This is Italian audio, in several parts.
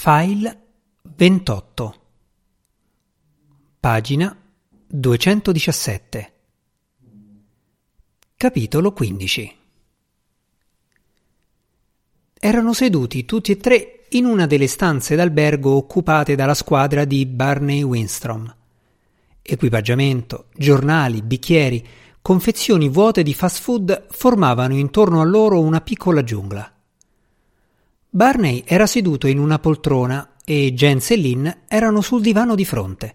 File 28 Pagina 217 Capitolo 15 Erano seduti tutti e tre in una delle stanze d'albergo occupate dalla squadra di Barney Winstrom. Equipaggiamento, giornali, bicchieri, confezioni vuote di fast food formavano intorno a loro una piccola giungla. Barney era seduto in una poltrona e Jens e Lynn erano sul divano di fronte.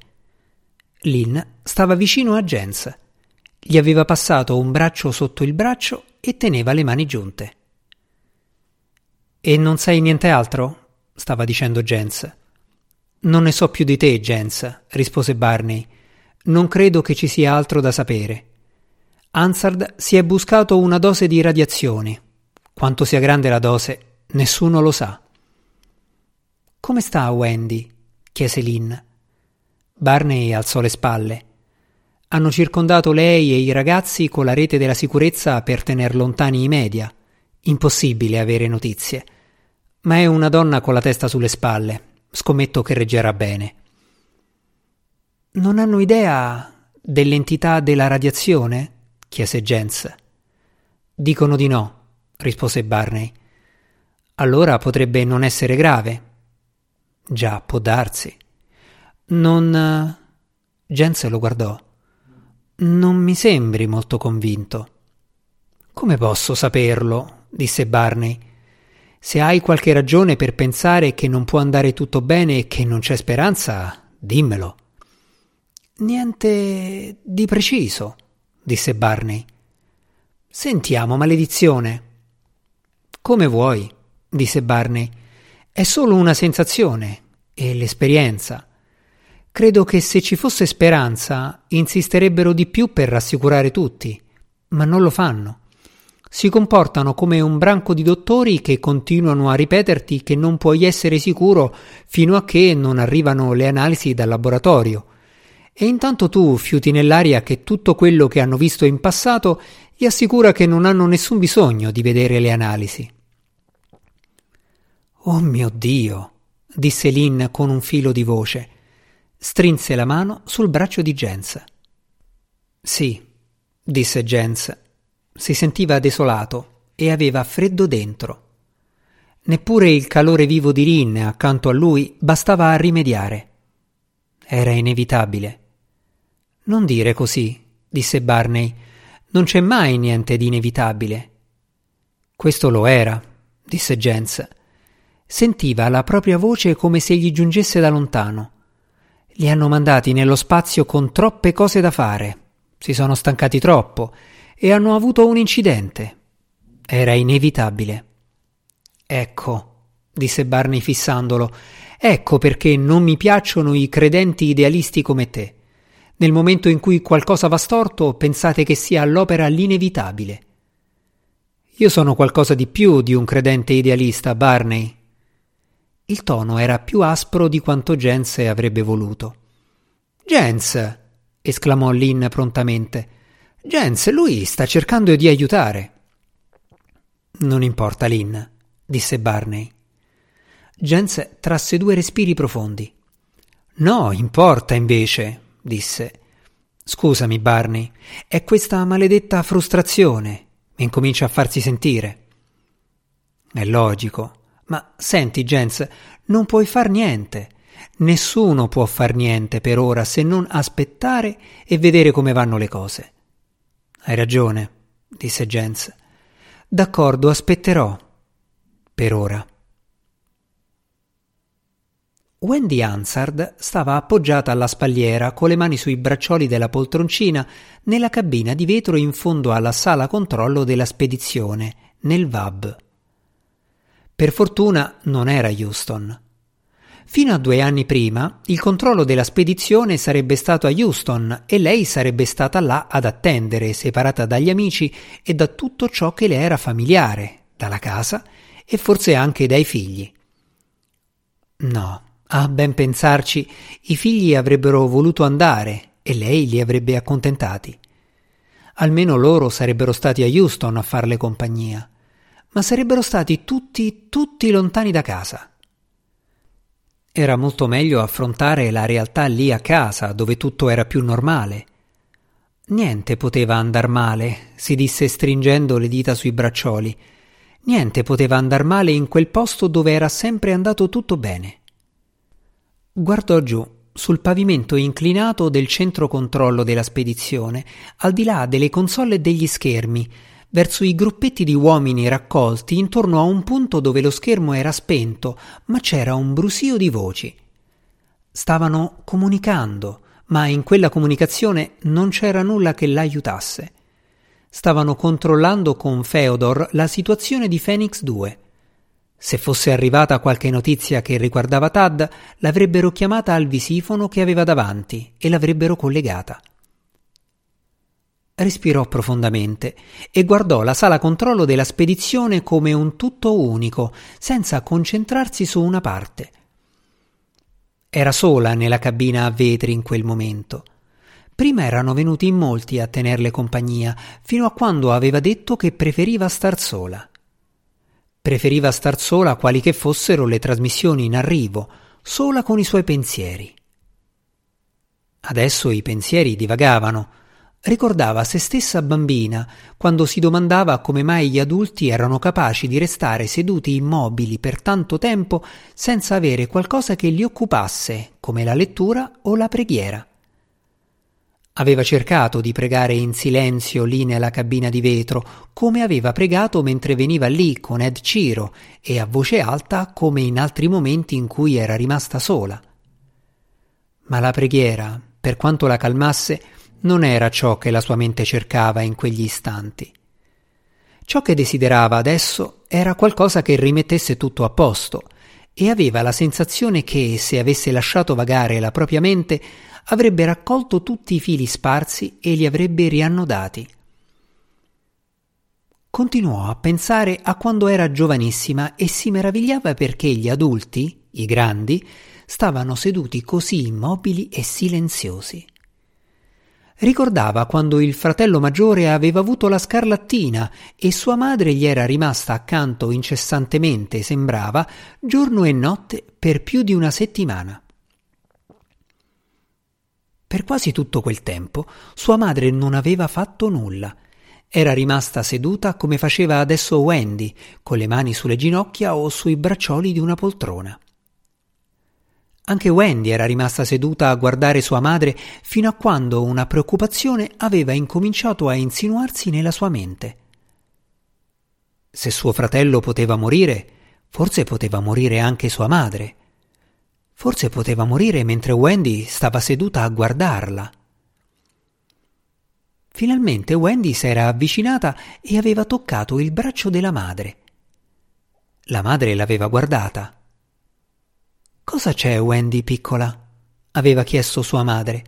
Lynn stava vicino a Jens. Gli aveva passato un braccio sotto il braccio e teneva le mani giunte. E non sai niente altro? stava dicendo Jens. Non ne so più di te, Jens, rispose Barney. Non credo che ci sia altro da sapere. Hansard si è buscato una dose di radiazioni. Quanto sia grande la dose Nessuno lo sa. Come sta Wendy? chiese Lynn. Barney alzò le spalle. Hanno circondato lei e i ragazzi con la rete della sicurezza per tener lontani i media. Impossibile avere notizie. Ma è una donna con la testa sulle spalle. Scommetto che reggerà bene. Non hanno idea dell'entità della radiazione? chiese Jens. Dicono di no, rispose Barney. Allora potrebbe non essere grave. Già, può darsi. Non. Jens lo guardò. Non mi sembri molto convinto. Come posso saperlo? disse Barney. Se hai qualche ragione per pensare che non può andare tutto bene e che non c'è speranza, dimmelo. Niente di preciso, disse Barney. Sentiamo, maledizione. Come vuoi disse Barney. È solo una sensazione e l'esperienza. Credo che se ci fosse speranza insisterebbero di più per rassicurare tutti, ma non lo fanno. Si comportano come un branco di dottori che continuano a ripeterti che non puoi essere sicuro fino a che non arrivano le analisi dal laboratorio. E intanto tu fiuti nell'aria che tutto quello che hanno visto in passato gli assicura che non hanno nessun bisogno di vedere le analisi. Oh mio Dio, disse Lynn con un filo di voce. Strinse la mano sul braccio di Jens. Sì, disse Jens. Si sentiva desolato e aveva freddo dentro. Neppure il calore vivo di Lynn accanto a lui bastava a rimediare. Era inevitabile. Non dire così, disse Barney. Non c'è mai niente di inevitabile. Questo lo era, disse Jens. Sentiva la propria voce come se gli giungesse da lontano. Li hanno mandati nello spazio con troppe cose da fare. Si sono stancati troppo e hanno avuto un incidente. Era inevitabile. Ecco, disse Barney fissandolo, ecco perché non mi piacciono i credenti idealisti come te. Nel momento in cui qualcosa va storto, pensate che sia all'opera l'inevitabile. Io sono qualcosa di più di un credente idealista, Barney, il tono era più aspro di quanto Jens avrebbe voluto. Jens! esclamò Lynn prontamente. Jens, lui sta cercando di aiutare. Non importa, Lynn, disse Barney. Jens trasse due respiri profondi. No, importa invece, disse. Scusami, Barney, è questa maledetta frustrazione. Mi incomincia a farsi sentire. È logico, ma senti, Jens, non puoi far niente. Nessuno può far niente per ora se non aspettare e vedere come vanno le cose. Hai ragione, disse Jens. D'accordo, aspetterò. Per ora. Wendy Hansard stava appoggiata alla spalliera con le mani sui braccioli della poltroncina nella cabina di vetro in fondo alla sala controllo della spedizione, nel VAB. Per fortuna non era Houston. Fino a due anni prima il controllo della spedizione sarebbe stato a Houston e lei sarebbe stata là ad attendere, separata dagli amici e da tutto ciò che le era familiare, dalla casa e forse anche dai figli. No, a ben pensarci, i figli avrebbero voluto andare e lei li avrebbe accontentati. Almeno loro sarebbero stati a Houston a farle compagnia ma sarebbero stati tutti, tutti lontani da casa. Era molto meglio affrontare la realtà lì a casa, dove tutto era più normale. Niente poteva andar male, si disse stringendo le dita sui braccioli. Niente poteva andar male in quel posto dove era sempre andato tutto bene. Guardò giù, sul pavimento inclinato del centro controllo della spedizione, al di là delle console e degli schermi, verso i gruppetti di uomini raccolti intorno a un punto dove lo schermo era spento, ma c'era un brusio di voci. Stavano comunicando, ma in quella comunicazione non c'era nulla che l'aiutasse. Stavano controllando con Feodor la situazione di Phoenix 2. Se fosse arrivata qualche notizia che riguardava Tad, l'avrebbero chiamata al visifono che aveva davanti e l'avrebbero collegata. Respirò profondamente e guardò la sala controllo della spedizione come un tutto unico, senza concentrarsi su una parte. Era sola nella cabina a vetri in quel momento. Prima erano venuti in molti a tenerle compagnia, fino a quando aveva detto che preferiva star sola. Preferiva star sola quali che fossero le trasmissioni in arrivo, sola con i suoi pensieri. Adesso i pensieri divagavano. Ricordava se stessa bambina, quando si domandava come mai gli adulti erano capaci di restare seduti immobili per tanto tempo senza avere qualcosa che li occupasse, come la lettura o la preghiera. Aveva cercato di pregare in silenzio lì nella cabina di vetro, come aveva pregato mentre veniva lì con Ed Ciro e a voce alta come in altri momenti in cui era rimasta sola. Ma la preghiera, per quanto la calmasse, non era ciò che la sua mente cercava in quegli istanti. Ciò che desiderava adesso era qualcosa che rimettesse tutto a posto, e aveva la sensazione che, se avesse lasciato vagare la propria mente, avrebbe raccolto tutti i fili sparsi e li avrebbe riannodati. Continuò a pensare a quando era giovanissima e si meravigliava perché gli adulti, i grandi, stavano seduti così immobili e silenziosi. Ricordava quando il fratello maggiore aveva avuto la scarlattina e sua madre gli era rimasta accanto incessantemente, sembrava, giorno e notte per più di una settimana. Per quasi tutto quel tempo sua madre non aveva fatto nulla. Era rimasta seduta come faceva adesso Wendy, con le mani sulle ginocchia o sui braccioli di una poltrona. Anche Wendy era rimasta seduta a guardare sua madre fino a quando una preoccupazione aveva incominciato a insinuarsi nella sua mente. Se suo fratello poteva morire, forse poteva morire anche sua madre. Forse poteva morire mentre Wendy stava seduta a guardarla. Finalmente Wendy s'era avvicinata e aveva toccato il braccio della madre. La madre l'aveva guardata. Cosa c'è, Wendy, piccola? aveva chiesto sua madre.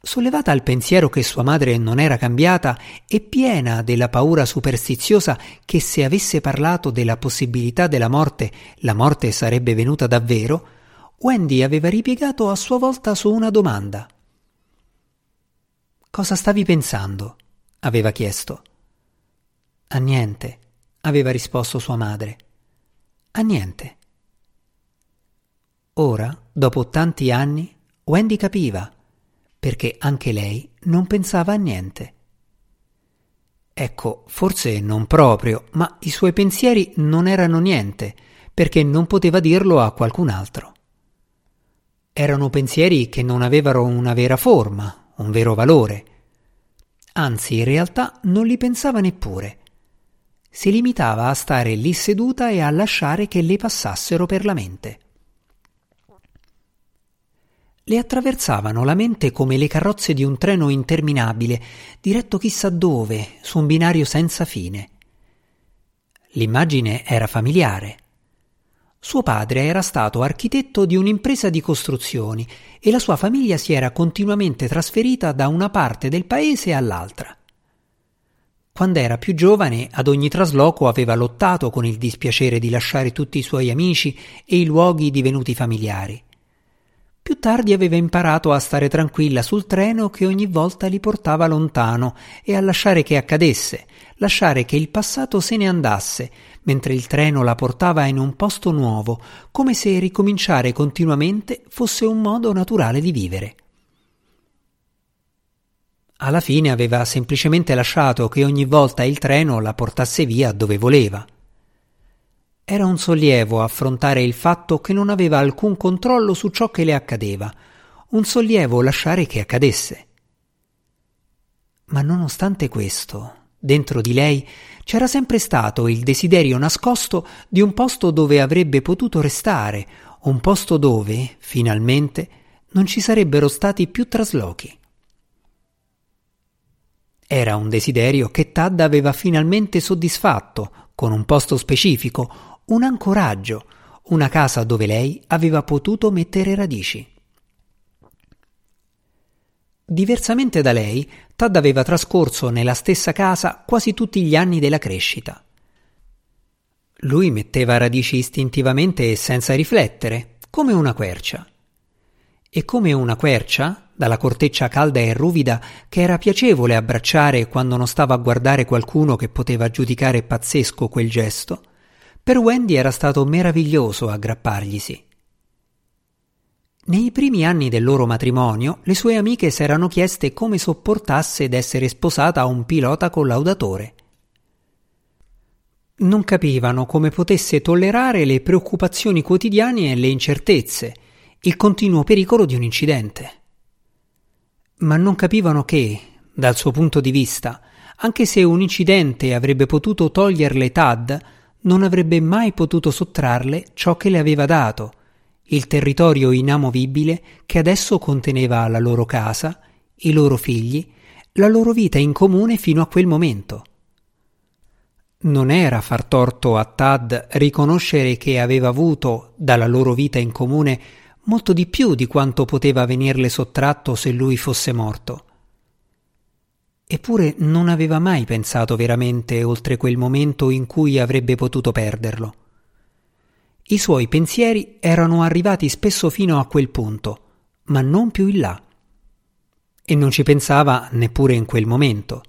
Sollevata al pensiero che sua madre non era cambiata e piena della paura superstiziosa che se avesse parlato della possibilità della morte, la morte sarebbe venuta davvero, Wendy aveva ripiegato a sua volta su una domanda. Cosa stavi pensando? aveva chiesto. A niente, aveva risposto sua madre. A niente. Ora, dopo tanti anni, Wendy capiva, perché anche lei non pensava a niente. Ecco, forse non proprio, ma i suoi pensieri non erano niente, perché non poteva dirlo a qualcun altro. Erano pensieri che non avevano una vera forma, un vero valore. Anzi, in realtà non li pensava neppure. Si limitava a stare lì seduta e a lasciare che le passassero per la mente le attraversavano la mente come le carrozze di un treno interminabile, diretto chissà dove, su un binario senza fine. L'immagine era familiare. Suo padre era stato architetto di un'impresa di costruzioni e la sua famiglia si era continuamente trasferita da una parte del paese all'altra. Quando era più giovane, ad ogni trasloco aveva lottato con il dispiacere di lasciare tutti i suoi amici e i luoghi divenuti familiari Più tardi aveva imparato a stare tranquilla sul treno che ogni volta li portava lontano e a lasciare che accadesse, lasciare che il passato se ne andasse, mentre il treno la portava in un posto nuovo, come se ricominciare continuamente fosse un modo naturale di vivere. Alla fine aveva semplicemente lasciato che ogni volta il treno la portasse via dove voleva. Era un sollievo affrontare il fatto che non aveva alcun controllo su ciò che le accadeva, un sollievo lasciare che accadesse. Ma nonostante questo, dentro di lei c'era sempre stato il desiderio nascosto di un posto dove avrebbe potuto restare, un posto dove, finalmente, non ci sarebbero stati più traslochi. Era un desiderio che Tad aveva finalmente soddisfatto, con un posto specifico, un ancoraggio, una casa dove lei aveva potuto mettere radici. Diversamente da lei, Tad aveva trascorso nella stessa casa quasi tutti gli anni della crescita. Lui metteva radici istintivamente e senza riflettere, come una quercia. E come una quercia, dalla corteccia calda e ruvida che era piacevole abbracciare quando non stava a guardare qualcuno che poteva giudicare pazzesco quel gesto, per Wendy era stato meraviglioso aggrapparglisi. Nei primi anni del loro matrimonio, le sue amiche s'erano chieste come sopportasse d'essere sposata a un pilota collaudatore. Non capivano come potesse tollerare le preoccupazioni quotidiane e le incertezze, il continuo pericolo di un incidente. Ma non capivano che, dal suo punto di vista, anche se un incidente avrebbe potuto toglierle Tad, non avrebbe mai potuto sottrarle ciò che le aveva dato, il territorio inamovibile che adesso conteneva la loro casa, i loro figli, la loro vita in comune fino a quel momento. Non era far torto a Tad riconoscere che aveva avuto dalla loro vita in comune molto di più di quanto poteva venirle sottratto se lui fosse morto. Eppure non aveva mai pensato veramente oltre quel momento in cui avrebbe potuto perderlo. I suoi pensieri erano arrivati spesso fino a quel punto, ma non più in là. E non ci pensava neppure in quel momento.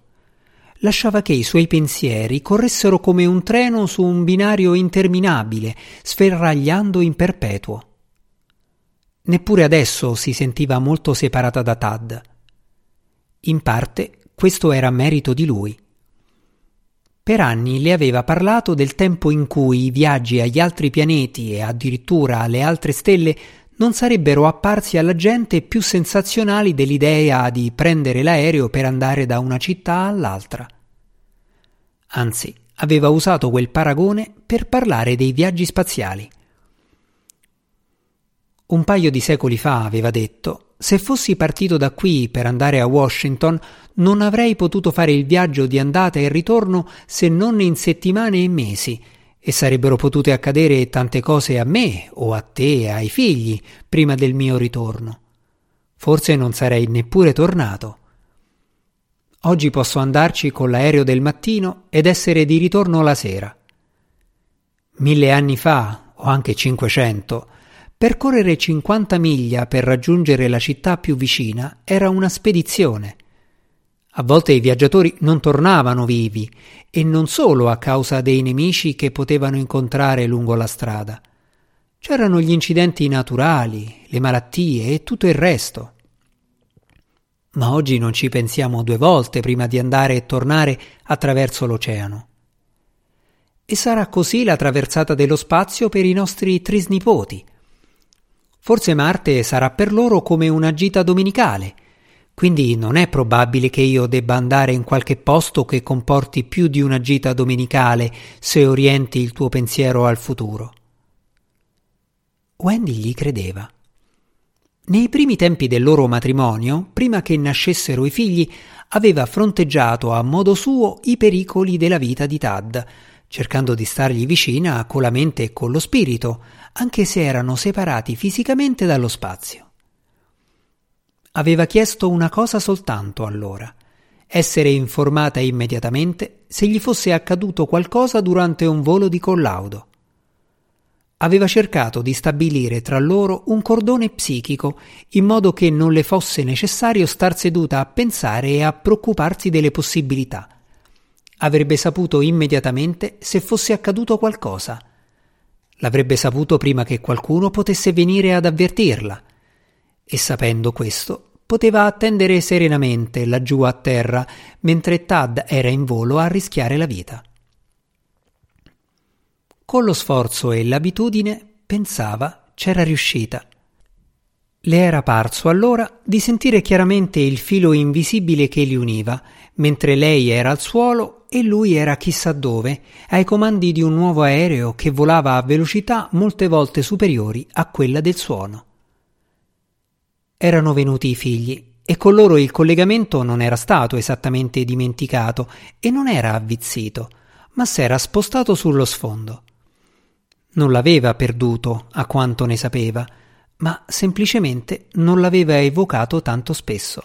Lasciava che i suoi pensieri corressero come un treno su un binario interminabile, sferragliando in perpetuo. Neppure adesso si sentiva molto separata da Tad. In parte questo era merito di lui. Per anni le aveva parlato del tempo in cui i viaggi agli altri pianeti e addirittura alle altre stelle non sarebbero apparsi alla gente più sensazionali dell'idea di prendere l'aereo per andare da una città all'altra. Anzi, aveva usato quel paragone per parlare dei viaggi spaziali. Un paio di secoli fa aveva detto se fossi partito da qui per andare a Washington, non avrei potuto fare il viaggio di andata e ritorno se non in settimane e mesi, e sarebbero potute accadere tante cose a me o a te e ai figli prima del mio ritorno. Forse non sarei neppure tornato. Oggi posso andarci con l'aereo del mattino ed essere di ritorno la sera. Mille anni fa, o anche cinquecento, Percorrere 50 miglia per raggiungere la città più vicina era una spedizione. A volte i viaggiatori non tornavano vivi, e non solo a causa dei nemici che potevano incontrare lungo la strada. C'erano gli incidenti naturali, le malattie e tutto il resto. Ma oggi non ci pensiamo due volte prima di andare e tornare attraverso l'oceano. E sarà così la traversata dello spazio per i nostri trisnipoti, Forse Marte sarà per loro come una gita domenicale, quindi non è probabile che io debba andare in qualche posto che comporti più di una gita domenicale se orienti il tuo pensiero al futuro. Wendy gli credeva. Nei primi tempi del loro matrimonio, prima che nascessero i figli, aveva fronteggiato a modo suo i pericoli della vita di Tad, cercando di stargli vicina con la mente e con lo spirito, anche se erano separati fisicamente dallo spazio. Aveva chiesto una cosa soltanto allora essere informata immediatamente se gli fosse accaduto qualcosa durante un volo di collaudo. aveva cercato di stabilire tra loro un cordone psichico, in modo che non le fosse necessario star seduta a pensare e a preoccuparsi delle possibilità. Avrebbe saputo immediatamente se fosse accaduto qualcosa. L'avrebbe saputo prima che qualcuno potesse venire ad avvertirla. E sapendo questo, poteva attendere serenamente laggiù a terra, mentre Tad era in volo a rischiare la vita. Con lo sforzo e l'abitudine, pensava, c'era riuscita. Le era parso allora di sentire chiaramente il filo invisibile che li univa, mentre lei era al suolo e lui era chissà dove, ai comandi di un nuovo aereo che volava a velocità molte volte superiori a quella del suono. Erano venuti i figli e con loro il collegamento non era stato esattamente dimenticato e non era avvizzito, ma s'era spostato sullo sfondo. Non l'aveva perduto, a quanto ne sapeva, ma semplicemente non l'aveva evocato tanto spesso.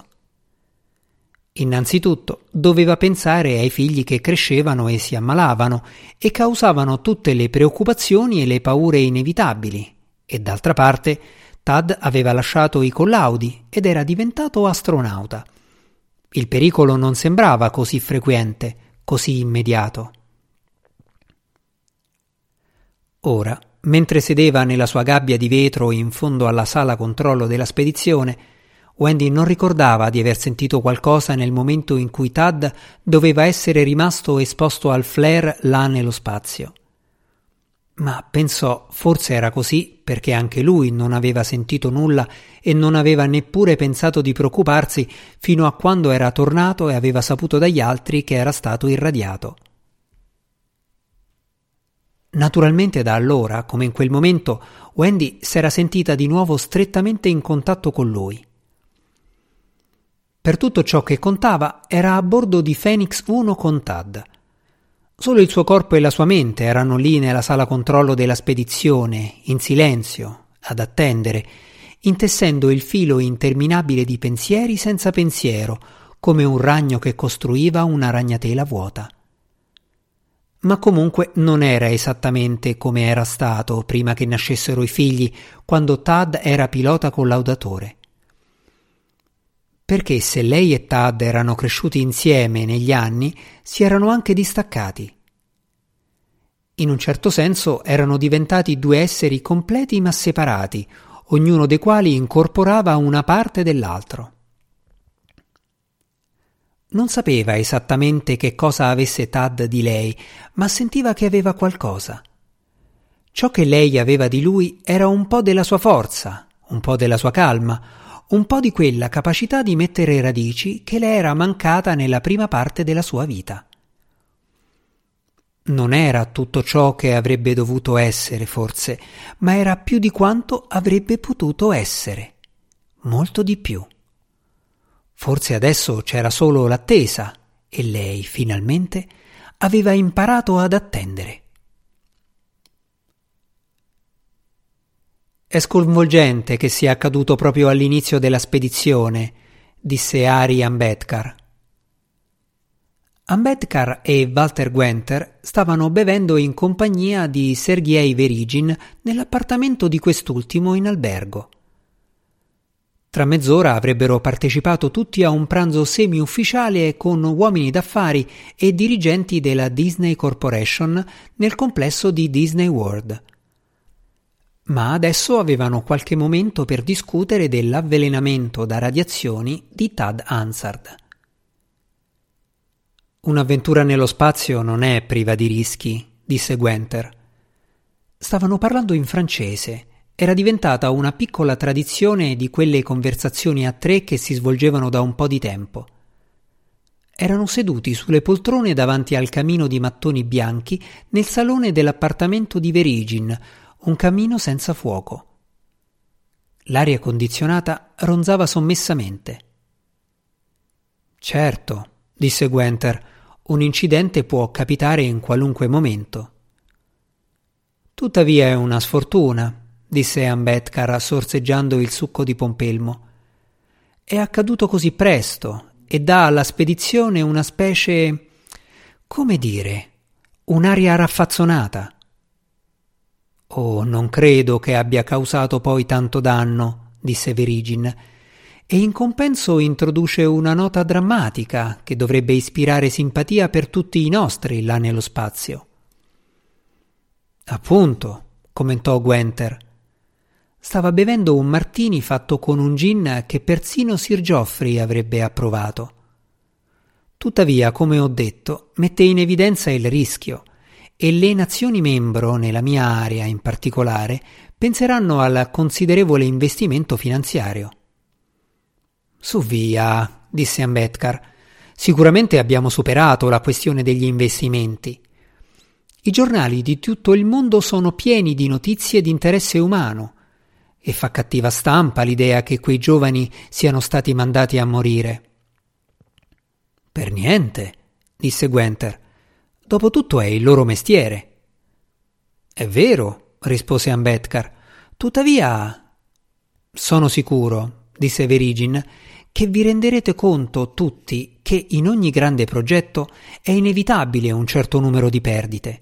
Innanzitutto doveva pensare ai figli che crescevano e si ammalavano e causavano tutte le preoccupazioni e le paure inevitabili, e d'altra parte Tad aveva lasciato i collaudi ed era diventato astronauta. Il pericolo non sembrava così frequente, così immediato. Ora, mentre sedeva nella sua gabbia di vetro in fondo alla sala controllo della spedizione, Wendy non ricordava di aver sentito qualcosa nel momento in cui Tad doveva essere rimasto esposto al flare là nello spazio. Ma pensò forse era così perché anche lui non aveva sentito nulla e non aveva neppure pensato di preoccuparsi fino a quando era tornato e aveva saputo dagli altri che era stato irradiato. Naturalmente da allora, come in quel momento, Wendy s'era sentita di nuovo strettamente in contatto con lui. Per tutto ciò che contava era a bordo di Phoenix 1 con Tad. Solo il suo corpo e la sua mente erano lì nella sala controllo della spedizione, in silenzio, ad attendere, intessendo il filo interminabile di pensieri senza pensiero, come un ragno che costruiva una ragnatela vuota ma comunque non era esattamente come era stato prima che nascessero i figli, quando Tad era pilota collaudatore. Perché se lei e Tad erano cresciuti insieme negli anni, si erano anche distaccati. In un certo senso erano diventati due esseri completi ma separati, ognuno dei quali incorporava una parte dell'altro. Non sapeva esattamente che cosa avesse Tad di lei, ma sentiva che aveva qualcosa. Ciò che lei aveva di lui era un po' della sua forza, un po' della sua calma, un po' di quella capacità di mettere radici che le era mancata nella prima parte della sua vita. Non era tutto ciò che avrebbe dovuto essere, forse, ma era più di quanto avrebbe potuto essere. Molto di più. Forse adesso c'era solo l'attesa e lei, finalmente, aveva imparato ad attendere. È sconvolgente che sia accaduto proprio all'inizio della spedizione, disse Ari Ambedkar. Ambedkar e Walter Gwenter stavano bevendo in compagnia di Sergei Verigin nell'appartamento di quest'ultimo in albergo. Tra mezz'ora avrebbero partecipato tutti a un pranzo semi-ufficiale con uomini d'affari e dirigenti della Disney Corporation nel complesso di Disney World. Ma adesso avevano qualche momento per discutere dell'avvelenamento da radiazioni di Tad Hansard. Un'avventura nello spazio non è priva di rischi, disse Gwenter. Stavano parlando in francese era diventata una piccola tradizione di quelle conversazioni a tre che si svolgevano da un po' di tempo. Erano seduti sulle poltrone davanti al camino di mattoni bianchi nel salone dell'appartamento di Verigin, un camino senza fuoco. L'aria condizionata ronzava sommessamente. Certo, disse Gwenter, un incidente può capitare in qualunque momento. Tuttavia è una sfortuna, disse Ambedkar sorseggiando il succo di pompelmo. È accaduto così presto e dà alla spedizione una specie. come dire. un'aria raffazzonata. Oh, non credo che abbia causato poi tanto danno, disse Verigin, e in compenso introduce una nota drammatica che dovrebbe ispirare simpatia per tutti i nostri là nello spazio. Appunto, commentò Gwenter. Stava bevendo un martini fatto con un gin che persino Sir Geoffrey avrebbe approvato. Tuttavia, come ho detto, mette in evidenza il rischio e le nazioni membro, nella mia area in particolare, penseranno al considerevole investimento finanziario. Su via, disse Ambedkar. Sicuramente abbiamo superato la questione degli investimenti. I giornali di tutto il mondo sono pieni di notizie di interesse umano e fa cattiva stampa l'idea che quei giovani siano stati mandati a morire. Per niente, disse Gwenter. Dopotutto è il loro mestiere. È vero, rispose Ambedkar. Tuttavia. Sono sicuro, disse Verigin, che vi renderete conto tutti che in ogni grande progetto è inevitabile un certo numero di perdite.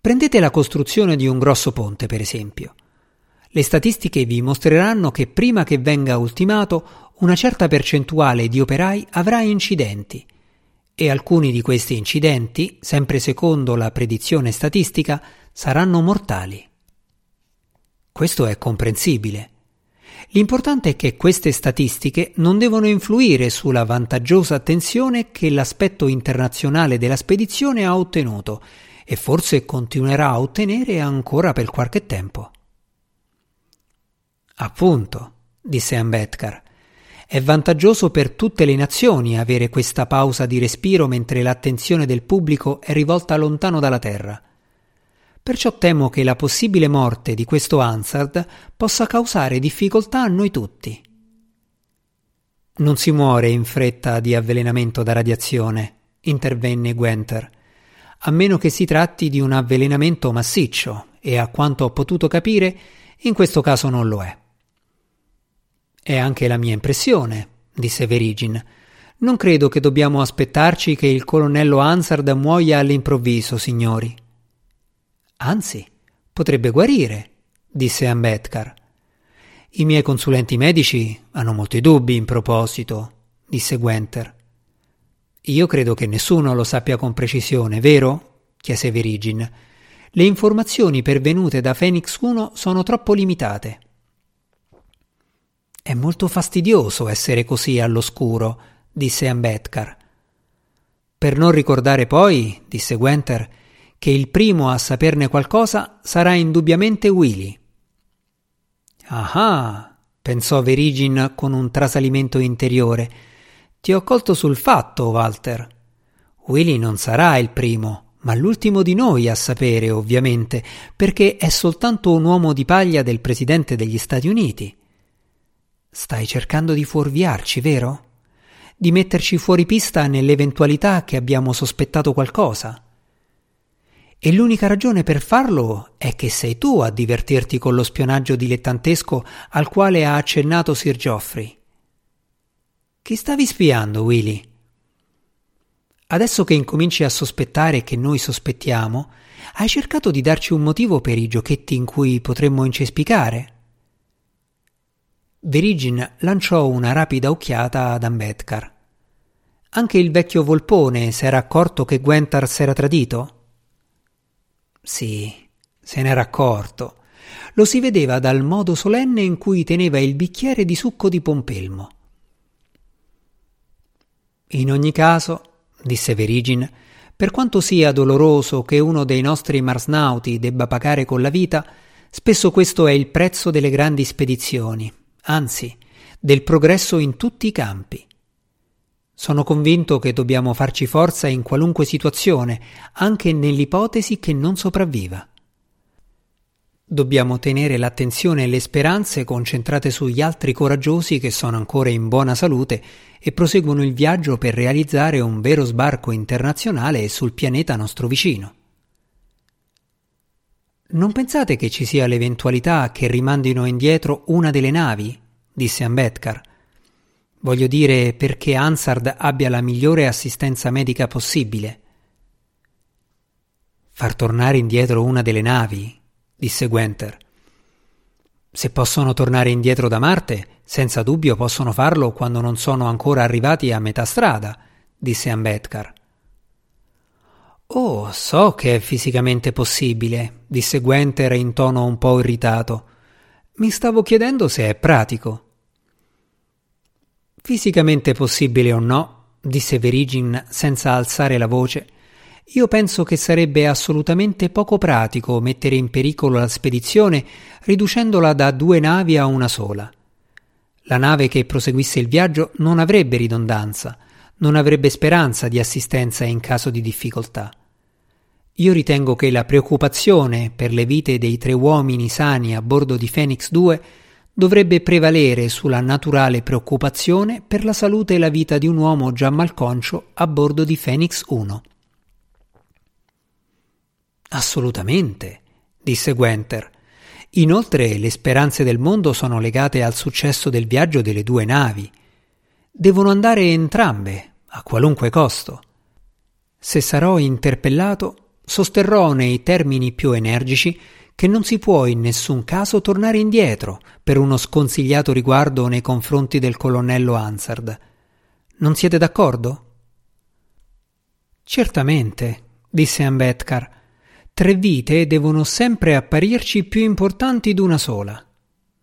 Prendete la costruzione di un grosso ponte, per esempio. Le statistiche vi mostreranno che prima che venga ultimato una certa percentuale di operai avrà incidenti e alcuni di questi incidenti, sempre secondo la predizione statistica, saranno mortali. Questo è comprensibile. L'importante è che queste statistiche non devono influire sulla vantaggiosa attenzione che l'aspetto internazionale della spedizione ha ottenuto e forse continuerà a ottenere ancora per qualche tempo. Appunto, disse Ambedkar, è vantaggioso per tutte le nazioni avere questa pausa di respiro mentre l'attenzione del pubblico è rivolta lontano dalla terra. Perciò temo che la possibile morte di questo Hansard possa causare difficoltà a noi tutti. Non si muore in fretta di avvelenamento da radiazione, intervenne Gwenter, a meno che si tratti di un avvelenamento massiccio, e a quanto ho potuto capire, in questo caso non lo è. È anche la mia impressione, disse Verigin. Non credo che dobbiamo aspettarci che il colonnello Hansard muoia all'improvviso, signori. Anzi, potrebbe guarire, disse Ambedkar. I miei consulenti medici hanno molti dubbi in proposito, disse Gwenter. Io credo che nessuno lo sappia con precisione, vero? chiese Verigin. Le informazioni pervenute da Phoenix 1 sono troppo limitate. È molto fastidioso essere così all'oscuro, disse Ambedkar. Per non ricordare poi, disse Gwenter, che il primo a saperne qualcosa sarà indubbiamente Willy. Ah, pensò Verigin con un trasalimento interiore. Ti ho colto sul fatto, Walter. Willy non sarà il primo, ma l'ultimo di noi a sapere, ovviamente, perché è soltanto un uomo di paglia del presidente degli Stati Uniti. Stai cercando di fuorviarci, vero? Di metterci fuori pista nell'eventualità che abbiamo sospettato qualcosa. E l'unica ragione per farlo è che sei tu a divertirti con lo spionaggio dilettantesco al quale ha accennato Sir Geoffrey. Chi stavi spiando, Willy? Adesso che incominci a sospettare che noi sospettiamo, hai cercato di darci un motivo per i giochetti in cui potremmo incespicare? Verigin lanciò una rapida occhiata ad Ambedkar. Anche il vecchio volpone s'era accorto che Gwentar s'era tradito? Sì, se n'era accorto. Lo si vedeva dal modo solenne in cui teneva il bicchiere di succo di pompelmo. In ogni caso, disse Verigin, per quanto sia doloroso che uno dei nostri marsnauti debba pagare con la vita, spesso questo è il prezzo delle grandi spedizioni anzi del progresso in tutti i campi. Sono convinto che dobbiamo farci forza in qualunque situazione, anche nell'ipotesi che non sopravviva. Dobbiamo tenere l'attenzione e le speranze concentrate sugli altri coraggiosi che sono ancora in buona salute e proseguono il viaggio per realizzare un vero sbarco internazionale sul pianeta nostro vicino. Non pensate che ci sia l'eventualità che rimandino indietro una delle navi? disse Ambedkar. Voglio dire perché Hansard abbia la migliore assistenza medica possibile. Far tornare indietro una delle navi? disse Gwenter. Se possono tornare indietro da Marte, senza dubbio possono farlo quando non sono ancora arrivati a metà strada, disse Ambedkar. Oh, so che è fisicamente possibile, disse Gwenter in tono un po' irritato. Mi stavo chiedendo se è pratico. Fisicamente possibile o no, disse Verigin senza alzare la voce, io penso che sarebbe assolutamente poco pratico mettere in pericolo la spedizione riducendola da due navi a una sola. La nave che proseguisse il viaggio non avrebbe ridondanza, non avrebbe speranza di assistenza in caso di difficoltà. Io ritengo che la preoccupazione per le vite dei tre uomini sani a bordo di Phoenix 2 dovrebbe prevalere sulla naturale preoccupazione per la salute e la vita di un uomo già malconcio a bordo di Phoenix 1. Assolutamente, disse Gwenter. Inoltre le speranze del mondo sono legate al successo del viaggio delle due navi. Devono andare entrambe, a qualunque costo. Se sarò interpellato, sosterrò nei termini più energici che non si può in nessun caso tornare indietro per uno sconsigliato riguardo nei confronti del colonnello Hansard. Non siete d'accordo? Certamente, disse Ambedkar. Tre vite devono sempre apparirci più importanti d'una sola.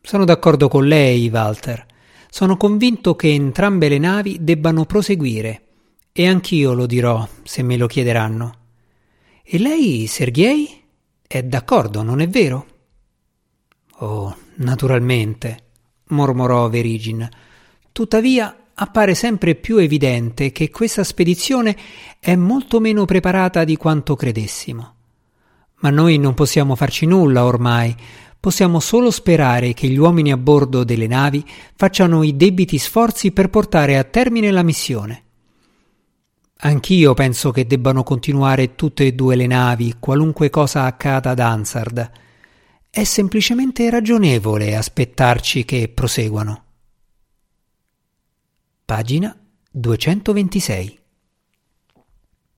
Sono d'accordo con lei, Walter. Sono convinto che entrambe le navi debbano proseguire. E anch'io lo dirò, se me lo chiederanno. E lei, Sergei? È d'accordo, non è vero? Oh, naturalmente, mormorò Verigin. Tuttavia appare sempre più evidente che questa spedizione è molto meno preparata di quanto credessimo. Ma noi non possiamo farci nulla ormai, possiamo solo sperare che gli uomini a bordo delle navi facciano i debiti sforzi per portare a termine la missione. Anch'io penso che debbano continuare tutte e due le navi, qualunque cosa accada ad Ansard. È semplicemente ragionevole aspettarci che proseguano. Pagina 226